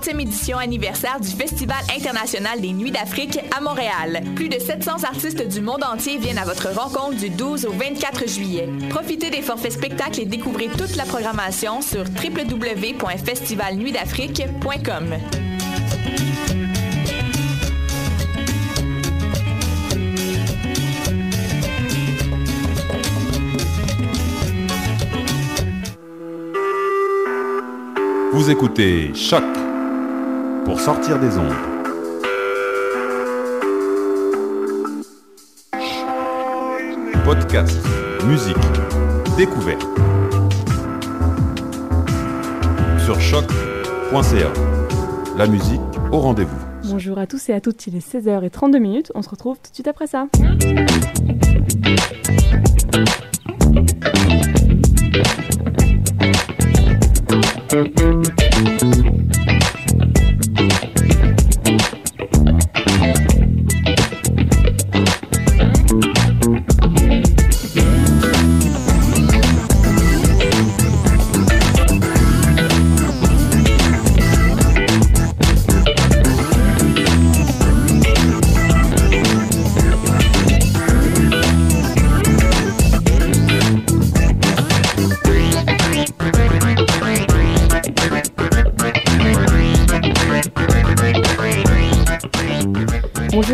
30e édition anniversaire du Festival international des Nuits d'Afrique à Montréal. Plus de 700 artistes du monde entier viennent à votre rencontre du 12 au 24 juillet. Profitez des forfaits spectacles et découvrez toute la programmation sur www.festivalnuitdafrique.com. Vous écoutez Choc sortir des ondes. Podcast, musique, découverte. Sur choc.ca. La musique au rendez-vous. Bonjour à tous et à toutes, il est 16h32 minutes. On se retrouve tout de suite après ça.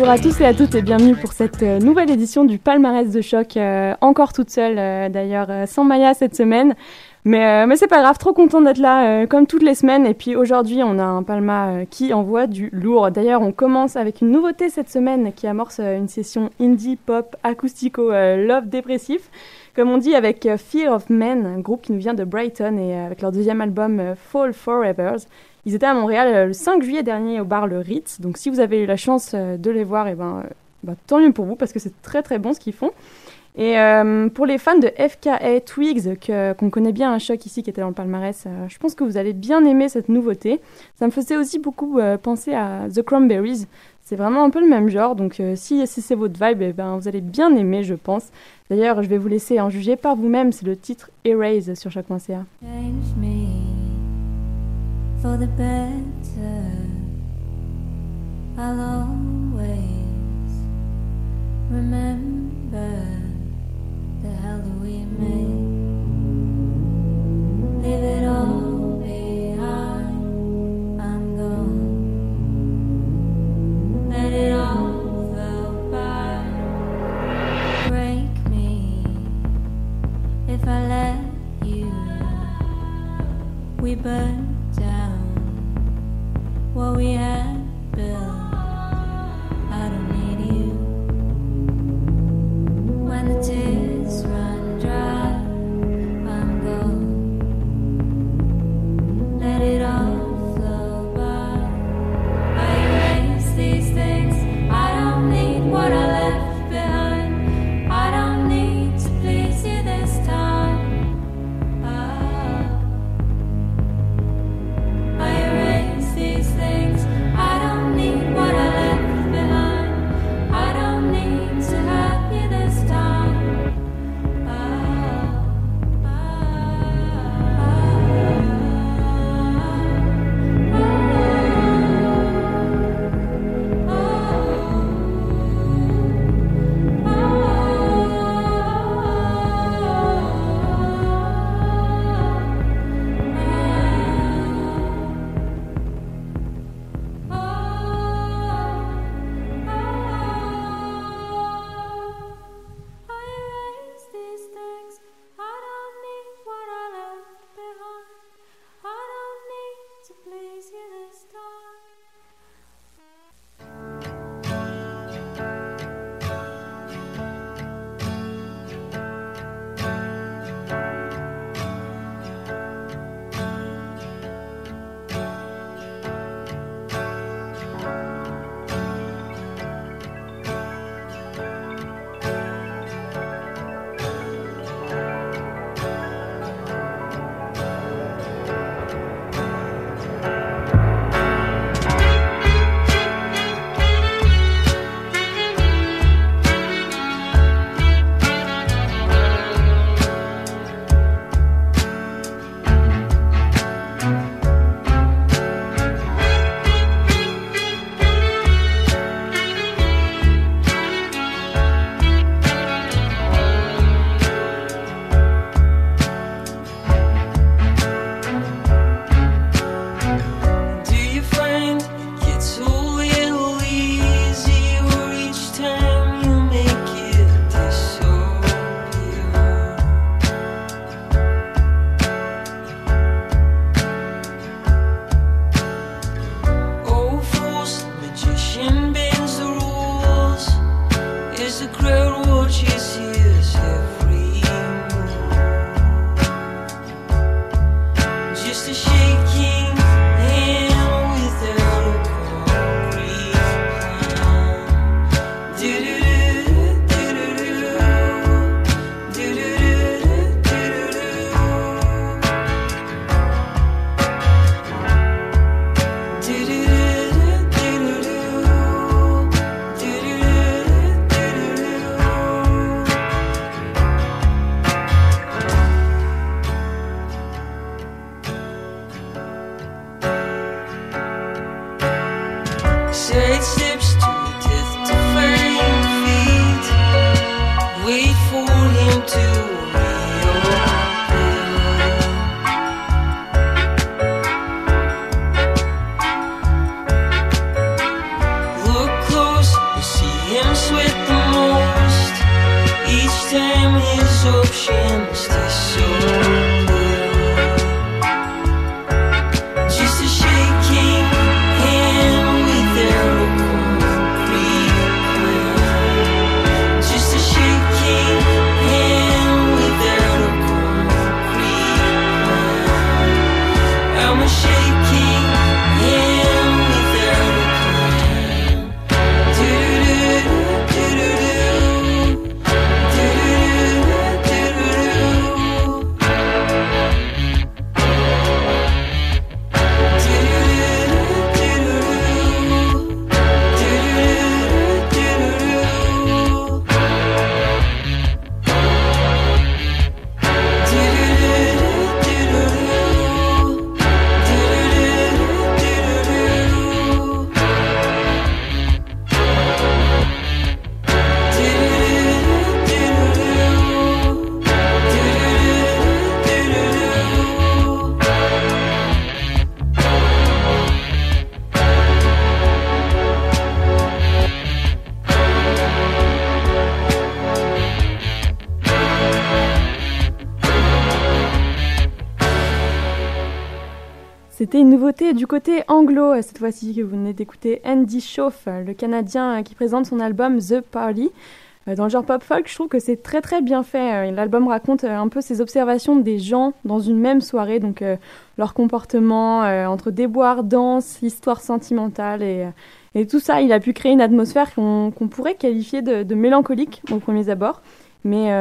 Bonjour à tous et à toutes et bienvenue pour cette euh, nouvelle édition du palmarès de choc, euh, encore toute seule euh, d'ailleurs, sans Maya cette semaine. Mais, mais c'est pas grave, trop content d'être là comme toutes les semaines. Et puis aujourd'hui, on a un palma qui envoie du lourd. D'ailleurs, on commence avec une nouveauté cette semaine qui amorce une session indie, pop, acoustico, love dépressif. Comme on dit avec Fear of Men, un groupe qui nous vient de Brighton et avec leur deuxième album Fall Forevers. Ils étaient à Montréal euh, le 5 juillet dernier au bar Le Ritz. Donc si vous avez eu la chance euh, de les voir, eh ben, euh, bah, tant mieux pour vous parce que c'est très très bon ce qu'ils font. Et pour les fans de FKA Twigs, qu'on connaît bien un choc ici qui était dans le palmarès, je pense que vous allez bien aimer cette nouveauté. Ça me faisait aussi beaucoup penser à The Cranberries. C'est vraiment un peu le même genre, donc si, si c'est votre vibe, eh ben, vous allez bien aimer, je pense. D'ailleurs, je vais vous laisser en juger par vous-même, c'est le titre Erase sur choc.ca. for the better. I'll always remember the hell that we made. Leave it all behind. I'm gone. Let it all by. Break me if I let you. We burn what we had built. I don't need you. When the tears run dry, I'm gone. Let it all flow by. I erase these things. I don't need what I. du côté anglo, cette fois-ci que vous venez d'écouter Andy Schauf, le Canadien qui présente son album The Party. Euh, dans le genre pop folk, je trouve que c'est très très bien fait. Euh, l'album raconte euh, un peu ses observations des gens dans une même soirée, donc leur comportement entre déboire, danse, histoire sentimentale et, tout ça. Il a pu créer une atmosphère qu'on pourrait qualifier de, de, mélancolique au premier abord, mais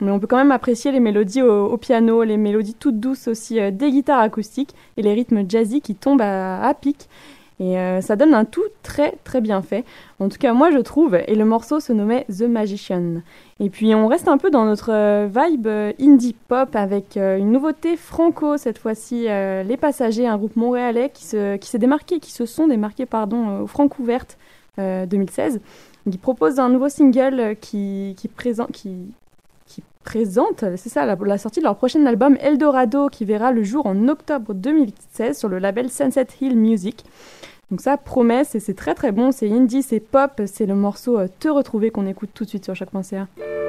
mais on peut quand même apprécier les mélodies au, piano, les mélodies toutes douces aussi euh, des guitares acoustiques et les rythmes jazzy qui tombent à, pic. Et euh, ça donne un tout très très bien fait. En tout cas, moi je trouve. Et le morceau se nommait The Magician. Et puis on reste un peu dans notre euh, vibe indie pop avec une nouveauté franco cette fois-ci. les Passagers, un groupe montréalais qui s'est démarqué, qui se sont démarqués pardon, au Francouverte 2016. Qui propose un nouveau single qui, qui, présente, qui, présente, c'est ça, la, sortie de leur prochain album Eldorado qui verra le jour en octobre 2016 sur le label Sunset Hill Music. Donc ça, promesse, et c'est très très bon, c'est indie, c'est pop, c'est le morceau euh, Te retrouver qu'on écoute tout de suite sur chaque.ca. pleurais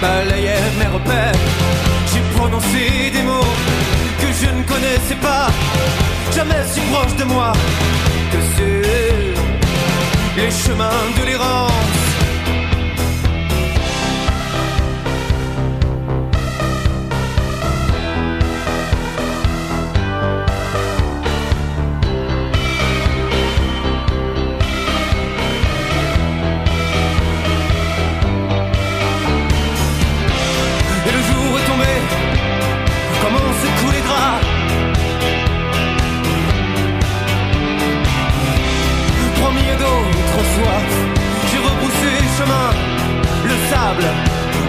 balayaient mes repères j'ai prononcé des mots que je ne connaissais pas, jamais si proche de moi que sur les chemins de l'errance.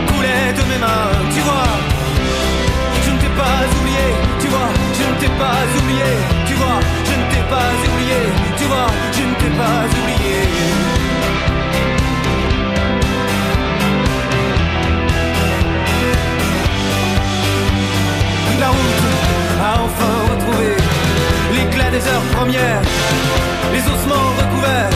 Coulait de mes mains, tu vois. Je ne t'ai pas oublié, tu vois, je ne t'ai pas oublié, tu vois, je ne t'ai pas oublié, tu vois, je ne t'ai pas oublié. La route a enfin retrouvé l'éclat des heures premières, les ossements recouverts,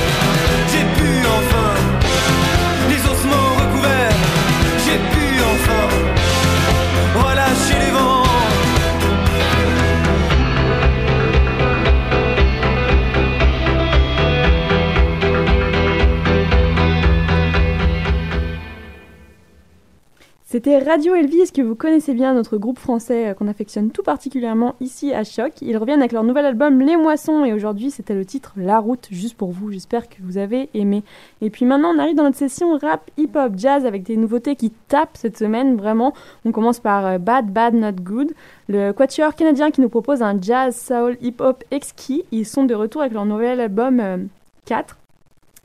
C'était Radio Elvis, que vous connaissez bien, notre groupe français euh, qu'on affectionne tout particulièrement ici à Choc. Ils reviennent avec leur nouvel album Les Moissons et aujourd'hui c'était le titre La Route, juste pour vous. J'espère que vous avez aimé. Et puis maintenant on arrive dans notre session rap, hip-hop, jazz avec des nouveautés qui tapent cette semaine vraiment. On commence par euh, Bad Bad Not Good, le quatuor canadien qui nous propose un jazz, soul, hip-hop exquis. Ils sont de retour avec leur nouvel album 4.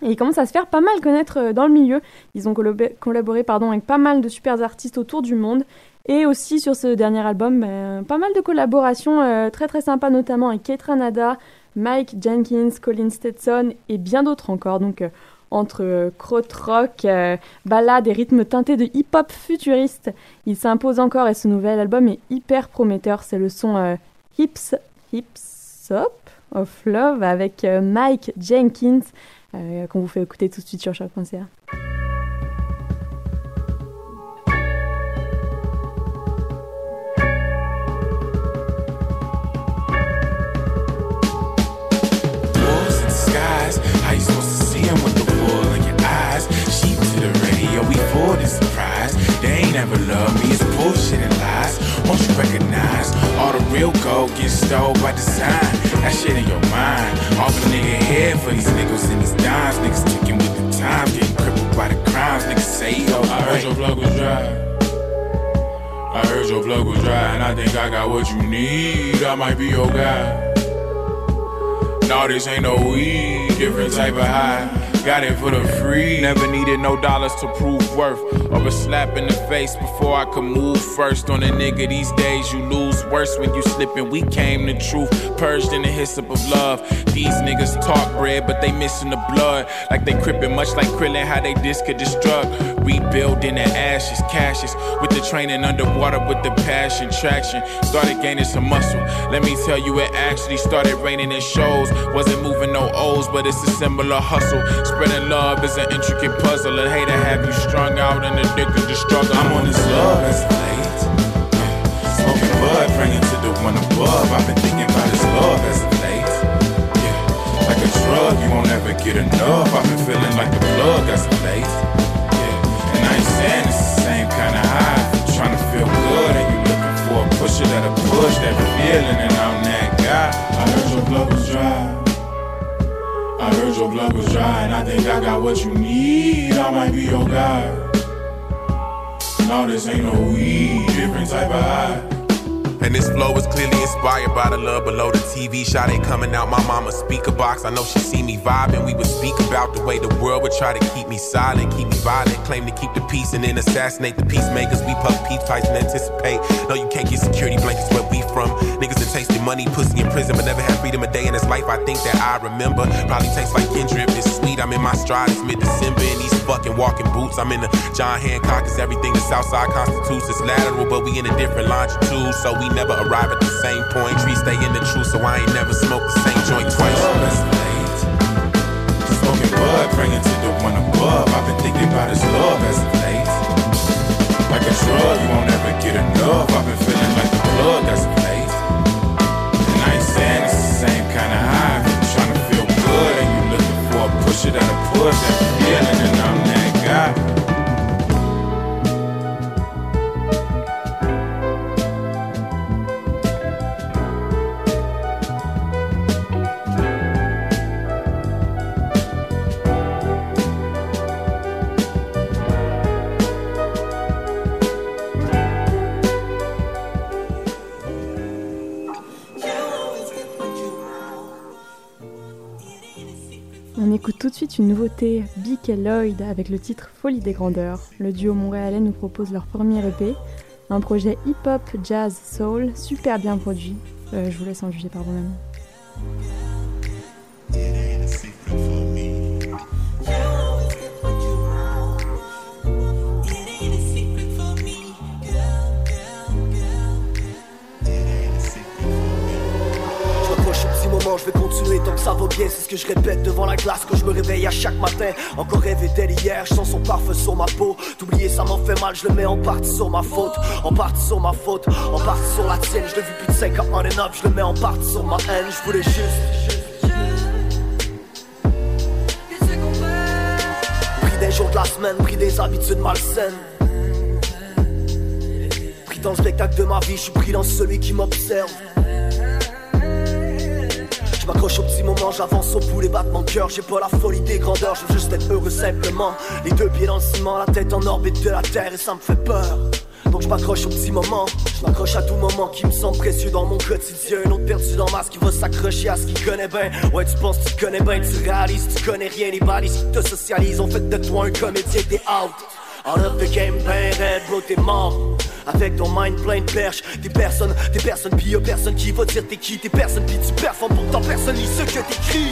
Euh, et ils commencent à se faire pas mal connaître euh, dans le milieu. Ils ont collaboré pardon, avec pas mal de super artistes autour du monde. Et aussi sur ce dernier album, ben, pas mal de collaborations euh, très très sympas, notamment avec Kate Ranada, Mike Jenkins, Colin Stetson et bien d'autres encore. Donc euh, entre krautrock, ballades et rythmes teintés de hip-hop futuriste, il s'impose encore et ce nouvel album est hyper prometteur. C'est le son Hips, Hips Up of Love avec Mike Jenkins euh, qu'on vous fait écouter tout de suite sur loved me, recognize all the real gold gets stole by design? That shit in your mind. Off a nigga head for these niggas and these dimes. Niggas ticking with the times, getting crippled by the crimes. Niggas say, yo, I heard your plug was dry. I heard your plug was dry, and I think I got what you need. I might be your guy. No, this ain't no weed, different type of high. Got it for the free. Never needed no dollars to prove worth. Or a slap in the face before I could move first. On a nigga these days, you lose worse when you slipping. We came the truth, purged in the hyssop of love. These niggas talk bread, but they missing the blood. Like they crippin', much like Krillin, how they disc a drug. Rebuilding the ashes, cashes. With the training underwater with the passion, traction. Started gaining some muscle. Let me tell you, it actually started raining in shows. Wasn't moving no O's, but it's a similar hustle. Spreading love is an intricate puzzle. And hate to have you strung out and addicted to struggle. I'm on this love as late. Smoking bud, praying to the one above. I've been thinking about this love as of late. Yeah, like a drug, you won't ever get enough. I've been feeling like the plug as of late. Yeah, and I ain't saying it's the same kind of high. Trying to feel good and you looking for a pusher that'll push that feeling, and I'm that guy. I heard your blood was dry. I heard your blood was dry, and I think I got what you need. I might be your guy. No, this ain't no weed, different type of high. And this flow is clearly inspired by the love below the TV shot ain't coming out my mama's speaker box. I know she see me vibing. We would speak about the way the world would try to keep me silent, keep me violent, claim to keep the peace and then assassinate the peacemakers. We puff peace pipes and anticipate. No, you can't get security blankets where we from. Niggas that tasted money, pussy in prison, but never had freedom a day in his life. I think that I remember. Probably tastes like Kendrick. It's sweet. I'm in my stride. It's mid December in these fucking walking boots. I'm in the John Hancock. It's everything the Southside constitutes. It's lateral, but we in a different longitude. So we never arrive at the same point. Trees stay in the truth, so I ain't never smoked the same joint twice. Praying to the one above. I've been thinking about his love as of late. Like a drug, you won't ever get enough. I've been feeling like the plug as of late. And I ain't saying it's the same kind of high. If you're trying to feel good and you looking for a pusher that'll push that feeling, and I'm that guy. On écoute tout de suite une nouveauté, Bick et Lloyd avec le titre Folie des grandeurs. Le duo montréalais nous propose leur premier EP, un projet hip-hop, jazz, soul, super bien produit. Euh, je vous laisse en juger par vous-même. Je vais continuer tant que ça va bien. C'est ce que je répète devant la glace quand je me réveille à chaque matin. Encore rêvé dès hier, je sens son parfum sur ma peau. D'oublier ça m'en fait mal, je le mets en partie sur ma faute. En partie sur ma faute, en partie sur la tienne. Je l'ai vu plus de 5 ans on and je le mets en partie sur ma haine. Je voulais juste. Pris des jours de la semaine, pris des habitudes malsaines. Dans le spectacle de ma vie, je suis pris dans celui qui m'observe. Je m'accroche au petit moment, j'avance au bout les battements de cœur. J'ai pas la folie des grandeurs, je veux juste être heureux simplement. Les deux pieds dans le ciment, la tête en orbite de la terre et ça me fait peur. Donc je m'accroche au petit moment, je m'accroche à tout moment qui me semble précieux dans mon quotidien. Un autre perdu dans masse qui va s'accrocher à ce qu'il connaît bien. Ouais, tu penses tu connais bien, tu réalises, tu connais rien. Les balises te socialisent ont fait de toi un comédien, t'es out. Out of the game, ben red, bro, t'es mort. Avec ton mind plein de perches, des personnes, des personnes, pis y'a personne qui va dire t'es qui, t'es personne, pis tu performes, pourtant personne lit ce que t'écris.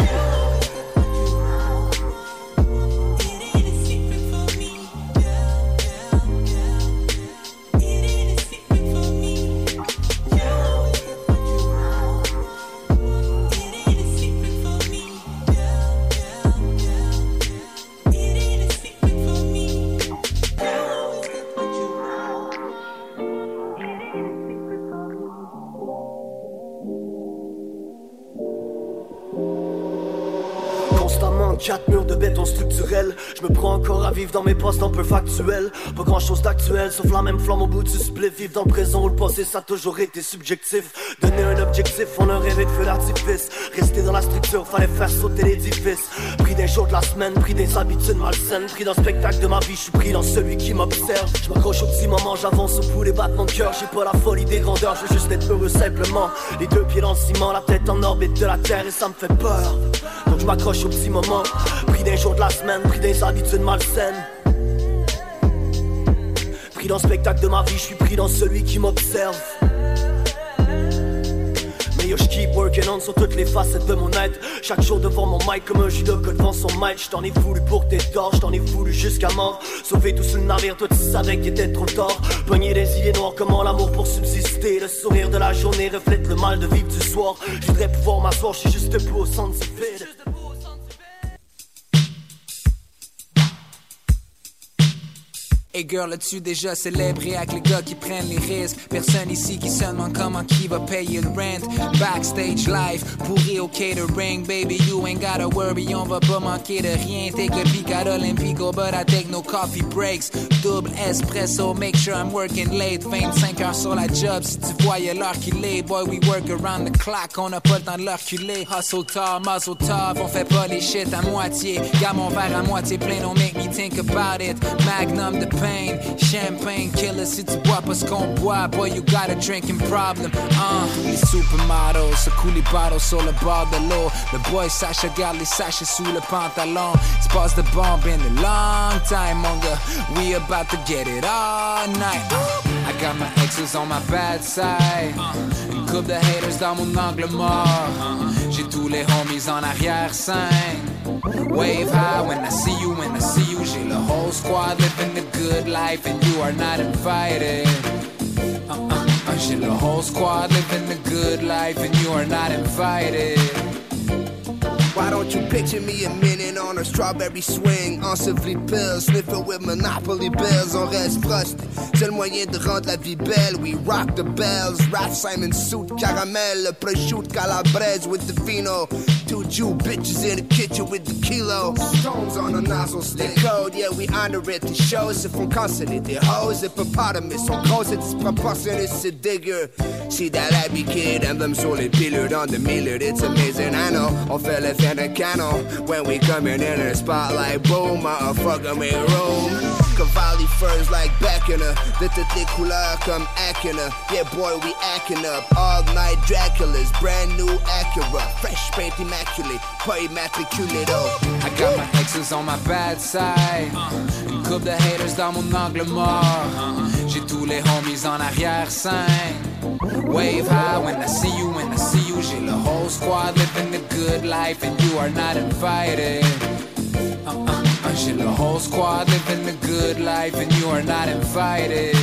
Quatre murs de béton structurel Je me prends encore à vivre dans mes postes un peu factuels Pas grand chose d'actuel sauf la même flamme au bout du split Vivre dans le présent ou le passé ça a toujours été subjectif Donner un objectif on a rêvé de feu d'artifice Rester dans la structure, fallait faire sauter l'édifice. Pris des jours de la semaine, pris des habitudes malsaines. Pris dans le spectacle de ma vie, je suis pris dans celui qui m'observe. Je m'accroche au petit moment, j'avance au bout des battements de cœur. J'ai pas la folie des grandeurs, je veux juste être heureux simplement. Les deux pieds dans le ciment, la tête en orbite de la terre et ça me fait peur. Je m'accroche au petit moment. Pris des jours de la semaine, pris des habitudes malsaines. Pris dans le spectacle de ma vie, je suis pris dans celui qui m'observe. Mais yo, je keep working on sur toutes les facettes de mon être. Chaque jour devant mon mic, comme un judoka devant son mic. J't'en ai voulu pour tes torts, j't'en ai voulu jusqu'à mort. Sauver tout le navire, toi tu savais qu'il était trop tard. Pogner des idées noires, comment l'amour pour subsister? Le sourire de la journée reflète le mal de vivre du soir. Je voudrais pouvoir m'asseoir, je suis juste debout au centre du vide. Hey girl, là-dessus déjà célébré avec les gars qui prennent les risques? Personne ici qui se demande comment qui va payer le rent. Backstage life, pourri au catering. Baby, you ain't gotta worry, on va pas manquer de rien. Take a peek at Olympico, but I take no coffee breaks. Double espresso, make sure I'm working late. 25 heures sur la job, si tu voyais l'heure qu'il est. Boy, we work around the clock, on a pas le temps de leur culer. Hustle tard, muzzle tough, on fait pas les shit à moitié. Garde mon verre à moitié plein, don't make me think about it. Magnum de champagne killer si tu bois pas ce qu'on boit. Boy, you got a drinking problem. Uh, les supermodels secouent les bottles sur de l'eau. Le boy Sacha garde les sachets sous le pantalon. Se passe de bon, been a long time, gars. We about to get it all night. I got my exes on my bad side. Une coupe de haters dans mon angle mort. J'ai tous les homies en arrière-scène. Wave high when I see you, when I see whole squad living the good life and you are not invited. Uh, uh, uh, J'ai le whole squad living the good life and you are not invited. Why don't you picture me a minute on a strawberry swing? Enseveli pills, sniffing with monopoly bills. On reste frosty. C'est le moyen de rendre la vie belle. We rock the bells. Rap Simon suit, caramel. Prosciutto calabrese with the fino. Two Jew bitches in the kitchen with the kilo. Stones on a nozzle stick. code, yeah, we honor it. Les choses se font canceller. Des hoes, hippopotamus. Et disproportionné, c'est dégueu. See Digger, see that happy kid, emblem sur les pilules on the millard. It's amazing, I know. On fait le faire de canon. When we coming in the spotlight, boom, motherfucker, make room. Cavalli furs like back. De toutes les couleurs comme Acura. Yeah, boy, we acting up. All night Dracula's. Brand new Acura. Fresh paint immaculate. Pas immatriculé though. I got my exes on my bad side. Coupe de haters dans mon angle mort. J'ai tous les homies en arrière-scène. Wave high when I see you, when I see you. J'ai le squad living the good life and you are not invited. Uh, uh, uh, le whole squad living the good life and you are not invited.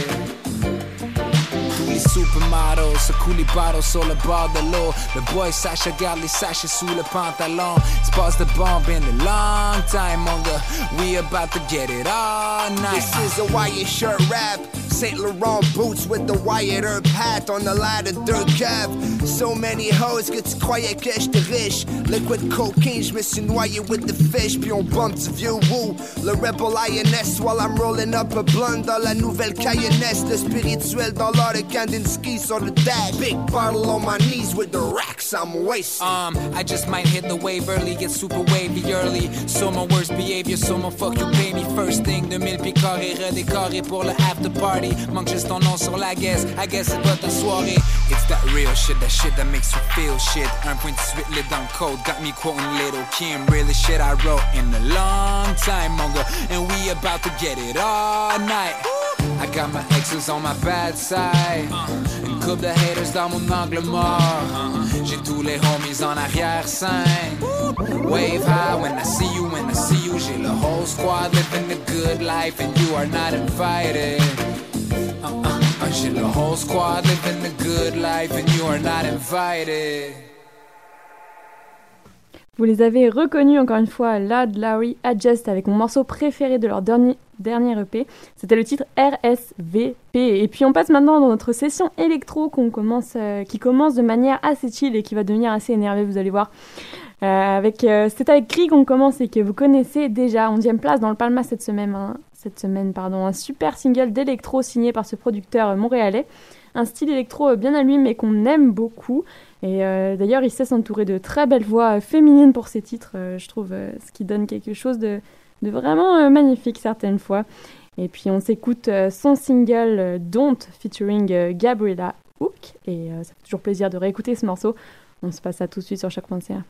Les supermodels secouent les bottles sur le bord de l'eau. Le boy Sacha garde les sachets sous le pantalon. Se passe bomb in a long time, mon gars. We about to get it all night. This is a Wyatt shirt rap. Saint Laurent boots with the Wyatt Earp hat on the ladder dirt cap. So many hoes que tu croyais que j'étais riche. Liquid cocaine, je me noyé with the fish. Puis on bump du vieux woo. Le rebel INS while I'm rolling up a blunt dans la nouvelle Cayennesse. Le spirituel dans l'art de Kandinsky sur the dash. Big bottle on my knees with the racks I'm wasting. Um, I just might hit the wave early, get super wavy early. So my worst behavior, so my fuck you pay me first thing. 2000 pieds carrés redécorés pour le after party. Manque juste ton nom sur la guess, I guess c'est pas ta soirée. It's that real shit, that shit that makes you feel shit. 1.18 lit dans le code, got me quoting Little Kim. Really shit I wrote in a long time, gars. And we about to get it all night. I got my exes on my bad side. Une coupe de haters dans mon angle mort. J'ai tous les homies en arrière-scène. Wave high when I see you, when I see you. J'ai le whole squad living the good life and you are not invited. J'ai le whole squad living the good life and you are not invited. Vous les avez reconnus encore une fois, Lad, Larry, Adjust avec mon morceau préféré de leur dernier, dernier EP. C'était le titre RSVP. Et puis on passe maintenant dans notre session électro qu'on commence, euh, qui commence de manière assez chill et qui va devenir assez énervée, vous allez voir. Euh, euh, c'est avec Krieg qu'on commence et que vous connaissez déjà. 11e place dans le Palma cette semaine. hein, cette semaine pardon, un super single d'électro signé par ce producteur montréalais. Un style électro bien à lui mais qu'on aime beaucoup. Et d'ailleurs, il sait s'entourer de très belles voix féminines pour ses titres, je trouve, ce qui donne quelque chose de, de vraiment magnifique certaines fois. Et puis on s'écoute son single Don't featuring Gabriella Hook. Et ça fait toujours plaisir de réécouter ce morceau. On se passe ça tout de suite sur choc.ca.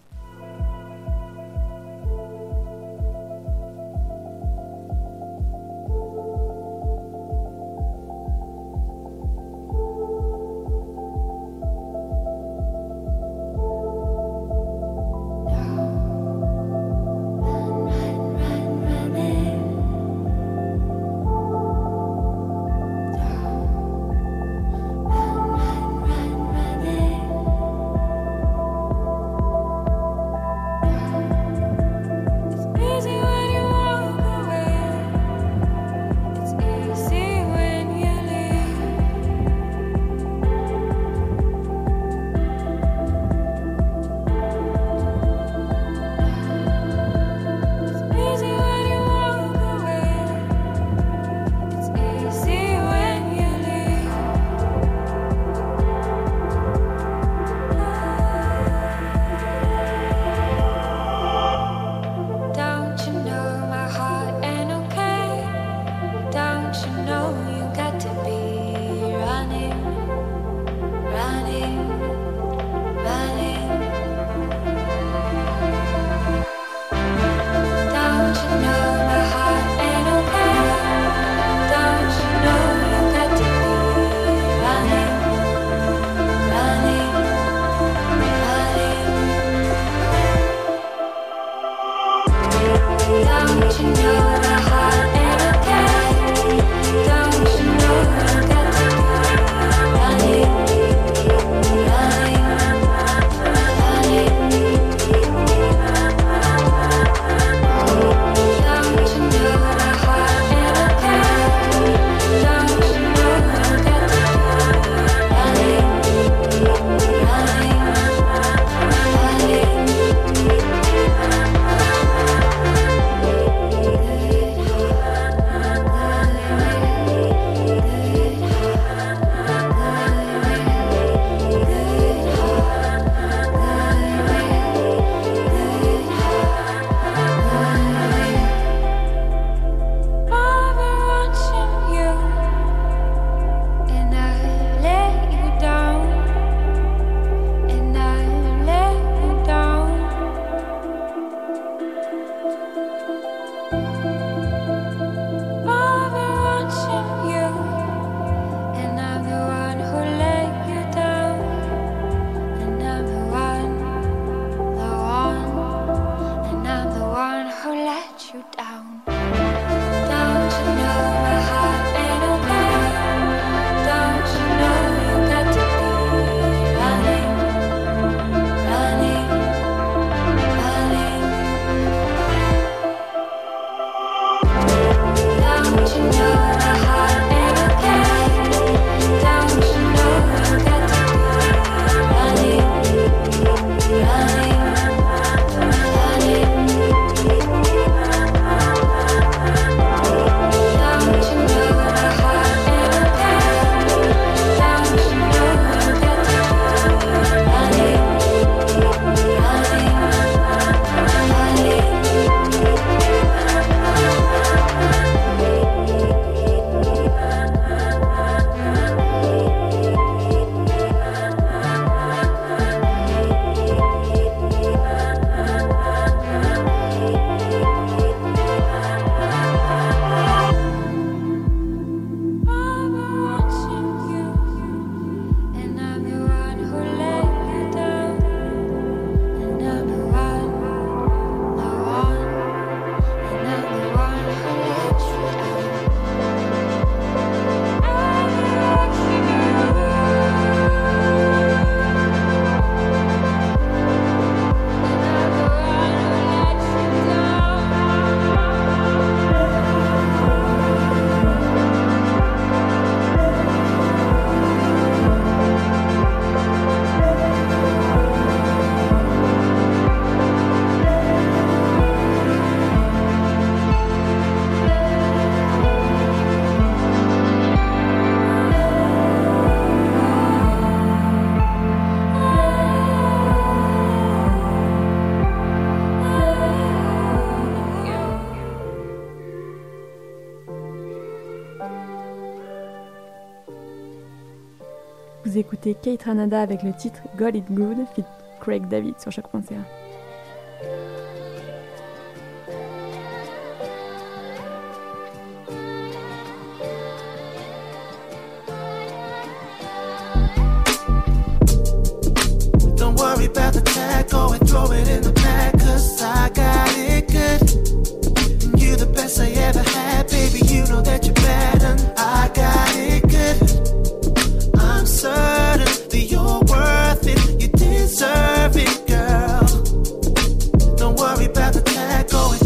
écouter Kate Ranada avec le titre Got It Good, fit Craig David sur choc.ca.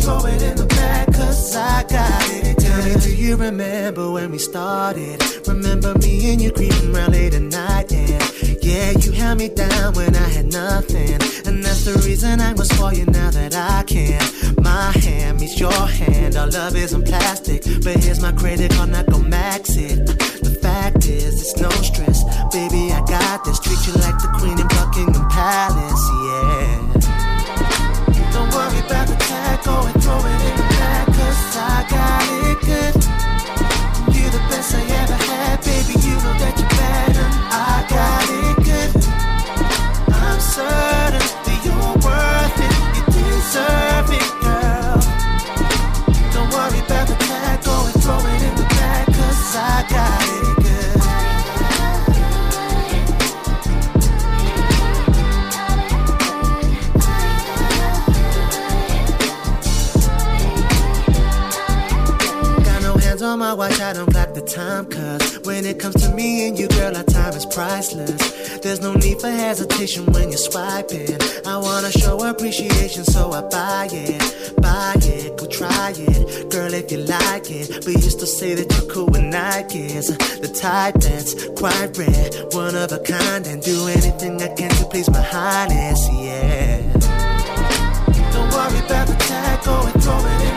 throw it in the bag, cause I got it. Tell me, do you remember when we started? Remember me and you creeping around late at night, yeah. Yeah, you held me down when I had nothing. And that's the reason I must for you now that I can. My hand meets your hand, our love isn't plastic. But here's my credit card, not gon' max it. The fact is, it's no stress. Baby, I got this. Treat you like the queen in Buckingham Palace, yeah. Worry the go and throw it in the back, cause I got it watch, I don't clock the time. Cause when it comes to me and you, girl, our time is priceless. There's no need for hesitation when you're swiping. I wanna show appreciation, so I buy it. Buy it, go try it. Girl, if you like it. We used to say that you're cool with Nikes. The type that's quite rare, one of a kind. And do anything I can to please my highness, yeah. Don't worry about the tag, go and throw it in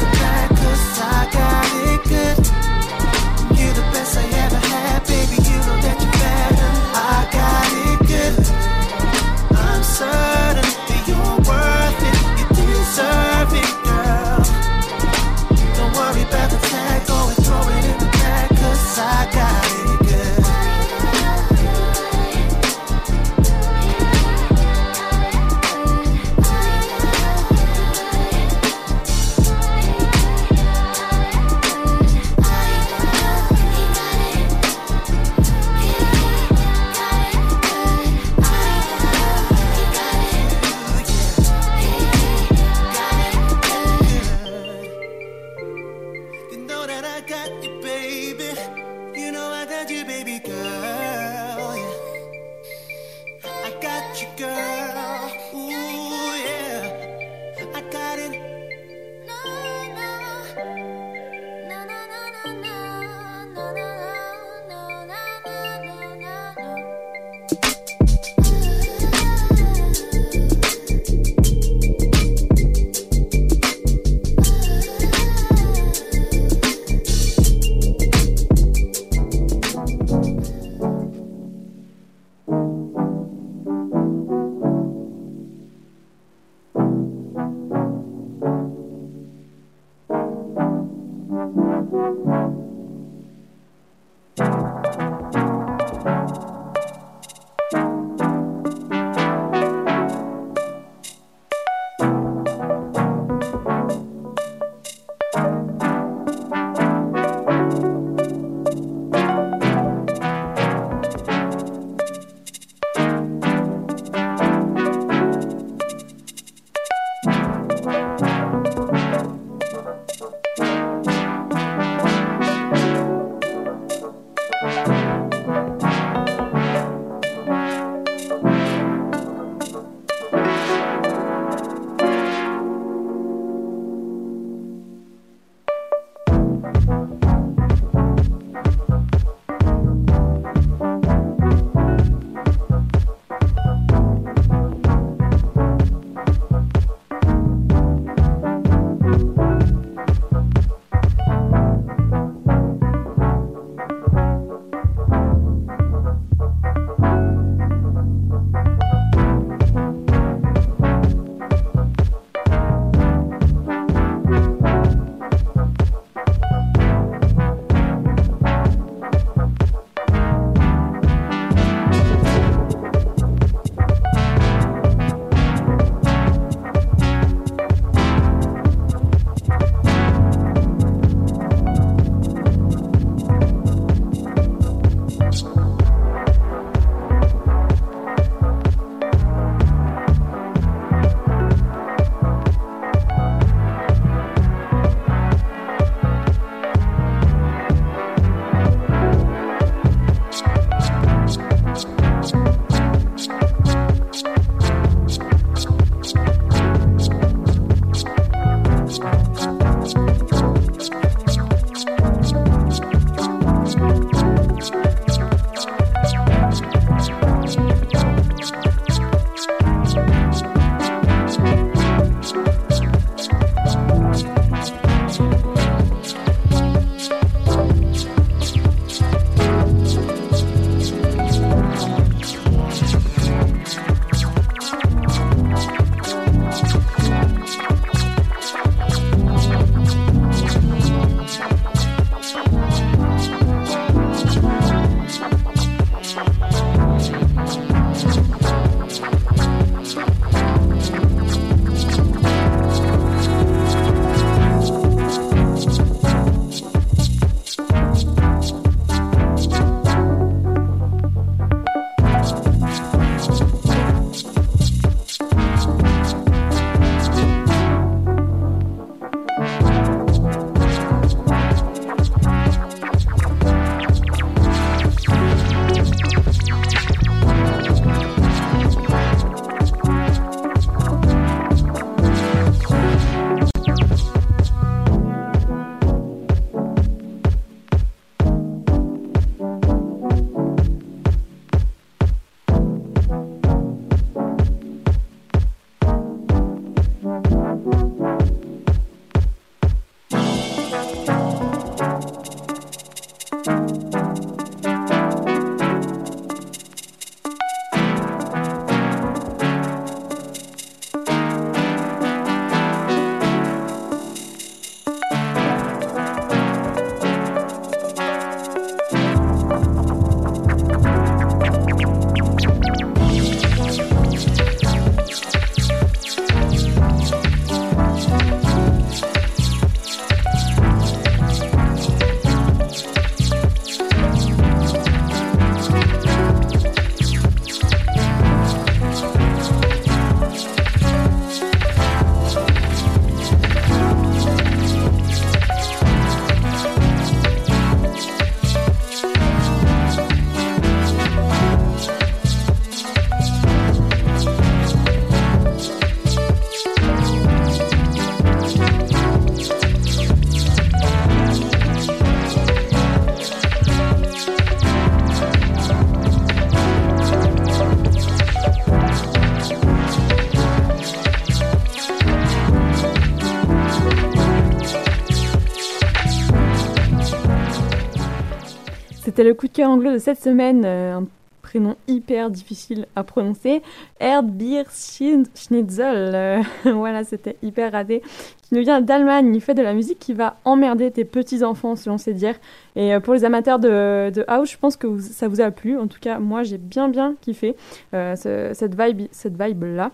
coup de cœur anglo de cette semaine, euh, un prénom hyper difficile à prononcer, Erdbeer Schnitzel. Euh, voilà, c'était hyper raté. Qui nous vient d'Allemagne, il fait de la musique qui va emmerder tes petits-enfants, selon ses dires. Et euh, pour les amateurs de, de house, je pense que ça vous a plu. En tout cas, moi, j'ai bien, bien kiffé cette vibe-là. Cette vibe -là.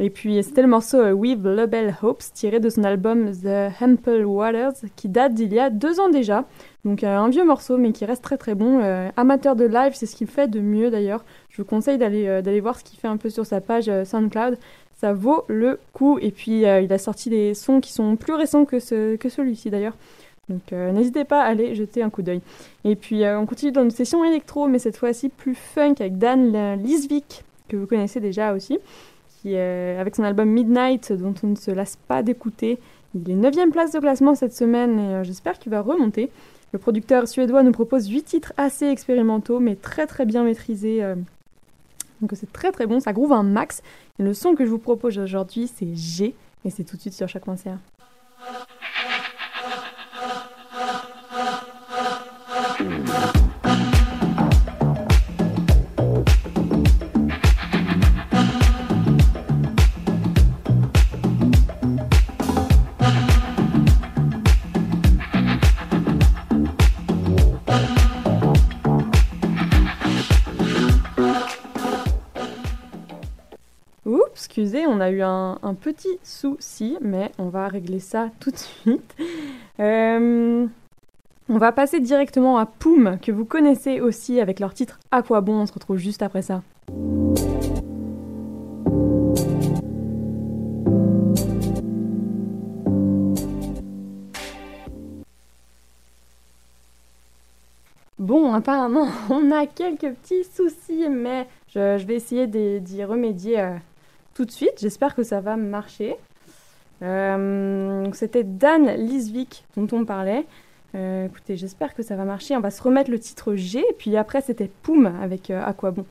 Et puis c'était le morceau euh, With Label Hopes tiré de son album The Hempel Waters qui date d'il y a deux ans déjà. Donc euh, un vieux morceau mais qui reste très très bon. Euh, amateur de live, c'est ce qu'il fait de mieux d'ailleurs. Je vous conseille d'aller d'aller voir ce qu'il fait un peu sur sa page SoundCloud. Ça vaut le coup. Et puis il a sorti des sons qui sont plus récents que, que celui-ci d'ailleurs. Donc n'hésitez pas à aller jeter un coup d'œil. Et puis on continue dans une session électro mais cette fois-ci plus funk avec Dan Lisvik que vous connaissez déjà aussi avec son album Midnight, dont on ne se lasse pas d'écouter. Il est 9 place de classement cette semaine et euh, j'espère qu'il va remonter. Le producteur suédois nous propose 8 titres assez expérimentaux, mais très très bien maîtrisés. Euh. donc c'est très très bon, ça groove un max. Le son que je vous propose aujourd'hui, c'est G, et c'est tout de suite sur chaque concert. On a eu un, petit souci, mais on va régler ça tout de suite. Euh, on va passer directement à Poum, que vous connaissez aussi avec leur titre À quoi bon? On se retrouve juste après ça. Bon, apparemment, on a quelques petits soucis, mais je, vais essayer d'y remédier euh, tout de suite. J'espère que ça va marcher. Euh, c'était Dan Lisvik dont on parlait. Euh, écoutez, j'espère que ça va marcher. On va se remettre le titre G, puis après c'était Poum avec euh, Aquabon.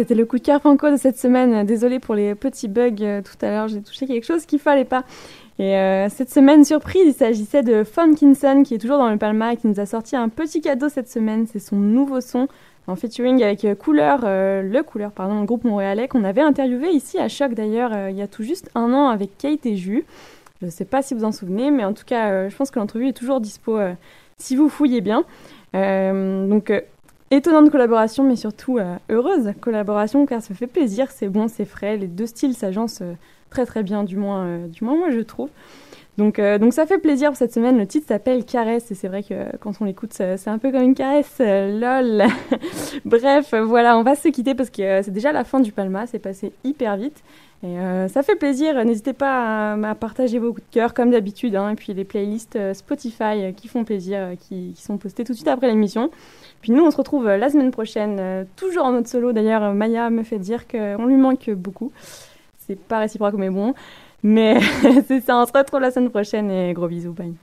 C'était le coup de cœur franco de cette semaine. Désolée pour les petits bugs euh, tout à l'heure, j'ai touché quelque chose qu'il fallait pas. Et euh, cette semaine, surprise, il s'agissait de Funkinson qui est toujours dans le Palma et qui nous a sorti un petit cadeau cette semaine. C'est son nouveau son en featuring avec euh, Couleur, le Couleur, pardon, le groupe montréalais qu'on avait interviewé ici à Choc d'ailleurs il y a tout juste un an avec Kate et Jus. Je ne sais pas si vous en souvenez, mais en tout cas, je pense que l'entrevue est toujours dispo si vous fouillez bien. donc Étonnante collaboration, mais surtout euh, heureuse collaboration, car ça fait plaisir, c'est bon, c'est frais, les deux styles s'agencent euh, très très bien, du moins, euh, du moins moi je trouve. Donc, donc ça fait plaisir pour cette semaine. Le titre s'appelle Caresse et c'est vrai que quand on l'écoute, c'est un peu comme une caresse. lol. Bref, voilà, on va se quitter parce que c'est déjà la fin du Palma. C'est passé hyper vite. Et ça fait plaisir. N'hésitez pas à, partager vos coups de cœur comme d'habitude. Hein, et puis les playlists Spotify qui font plaisir, qui, qui, sont postées tout de suite après l'émission. Puis nous, on se retrouve euh, la semaine prochaine, euh, toujours en mode solo. D'ailleurs, Maya me fait dire qu'on lui manque beaucoup. C'est pas réciproque, mais bon. Mais c'est ça, on se retrouve la semaine prochaine et gros bisous, bye.